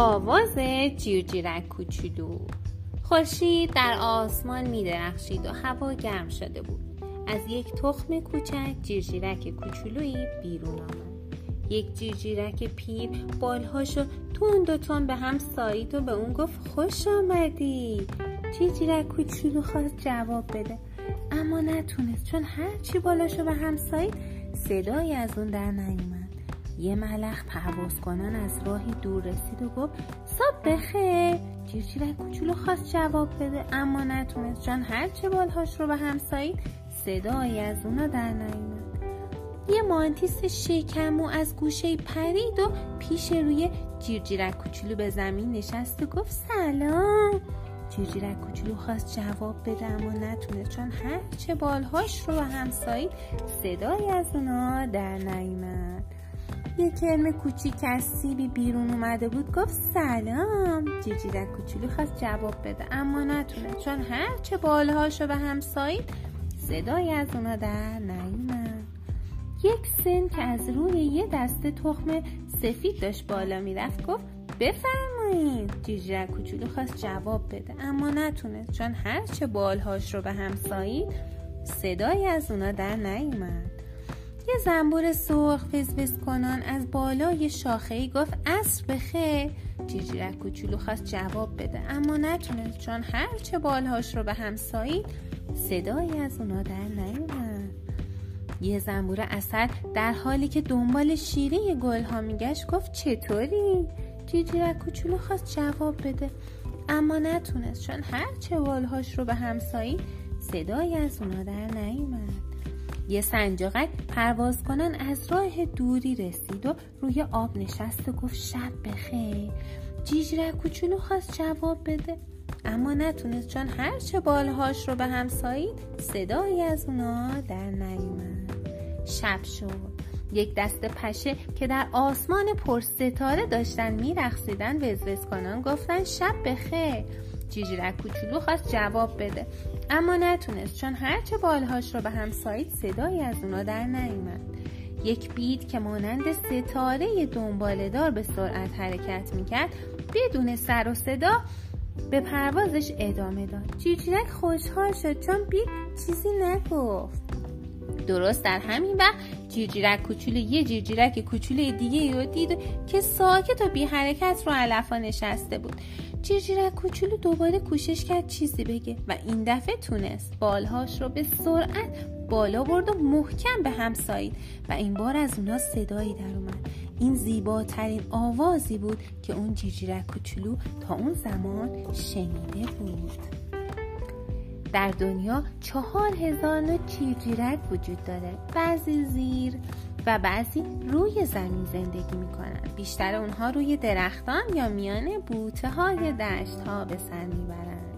آواز جیرجیرک کوچولو. خورشید در آسمان می درخشید و هوا گرم شده بود. از یک تخم کوچک جیرجیرک کوچولویی بیرون آمد. یک جیرجیرک پیر بالهاشو تند و تند به هم سایید و به اون گفت خوش آمدی. جیرجیرک کوچولو خواست جواب بده. اما نتونست چون هرچی بالاشو به هم سایید صدایی از اون در نیومد. یه ملخ پرواز کنان از راهی دور رسید و گفت صبح بخیر. جیرجیرک کوچولو خواست جواب بده. اما نتونست. چون هرچه بالهاش رو به هم سایید صدایی از اونا در نیومد یه مانتیس شکمو از گوشه پرید و پیش روی جیرجیرک کوچولو به زمین نشست و گفت سلام. جیرجیرک کوچولو خواست جواب بده اما نتونست. چون هرچه بالهاش رو به هم سایید صدایی از اونا در نیومد یه کرم کوچیک از سیبی بیرون اومده بود گفت سلام. جیجیرک کوچولو خواست جواب بده. اما نتونه چون هرچه بالهاشو به هم سایید صدایی از اونا در نیومد. یک سن که از روی یه دسته تخم سفید داشت بالا می‌رفت گفت بفرمایید. جیجیرک کوچولو خواست جواب بده. اما نتونست چون هرچه بالهاش رو به هم سایید صدایی از اونا در نیومد. یه زنبور سرخ فزفز کنان از بالای شاخه ای گفت اصر بخیر. جیجیرک کوچولو خواست جواب بده. اما نتونست چون هرچه بالهاش رو به هم سایید صدایی از اونا در نیومد. یه زنبور اصل در حالی که دنبال شیره گل ها میگشت گفت چطوری؟ جیجیرک کوچولو خواست جواب بده. اما نتونست چون هرچه بالهاش رو به هم سایید صدایی از اونا در نیومد. یه سنجاقک پرواز کنن از راه دوری رسید و روی آب نشست و گفت شب بخیر. جیجرک کوچولو خواست جواب بده. اما نتونست چون هرچه بالهاش رو به هم سایید صدایی از اونا در نیومد. شب شد. یک دست پشه که در آسمان پرستاره داشتن میرقصیدن وزوز کنان گفتن شب بخیر. جیجیرک کوچولو خواست جواب بده. اما نتونست چون هرچه بالهاش رو به هم سایید صدایی از اونا در نیومد. یک بید که مانند ستاره دنبالدار به سرعت حرکت می‌کرد بدون سر و صدا به پروازش ادامه داد. جیجیرک خوشحال شد چون بید چیزی نگفت. درست در همین وقت جیرجیرک کوچولو یه جیرجیرک کوچولو دیگه رو دید که ساکت و بی حرکت رو علفا نشسته بود. جیرجیرک کوچولو دوباره کوشش کرد چیزی بگه و این دفعه تونست بالهاش رو به سرعت بالا برد و محکم به هم سایید و این بار از اونا صدایی در اومد. این زیباترین آوازی بود که اون جیرجیرک کوچولو تا اون زمان شنیده بود. در دنیا چهار هزار نوع جیرجیرک وجود داره. بعضی زیر و بعضی روی زمین زندگی می‌کنن. بیشتر اونها روی درختان یا میان بوته های دشت ها به سر می‌برن.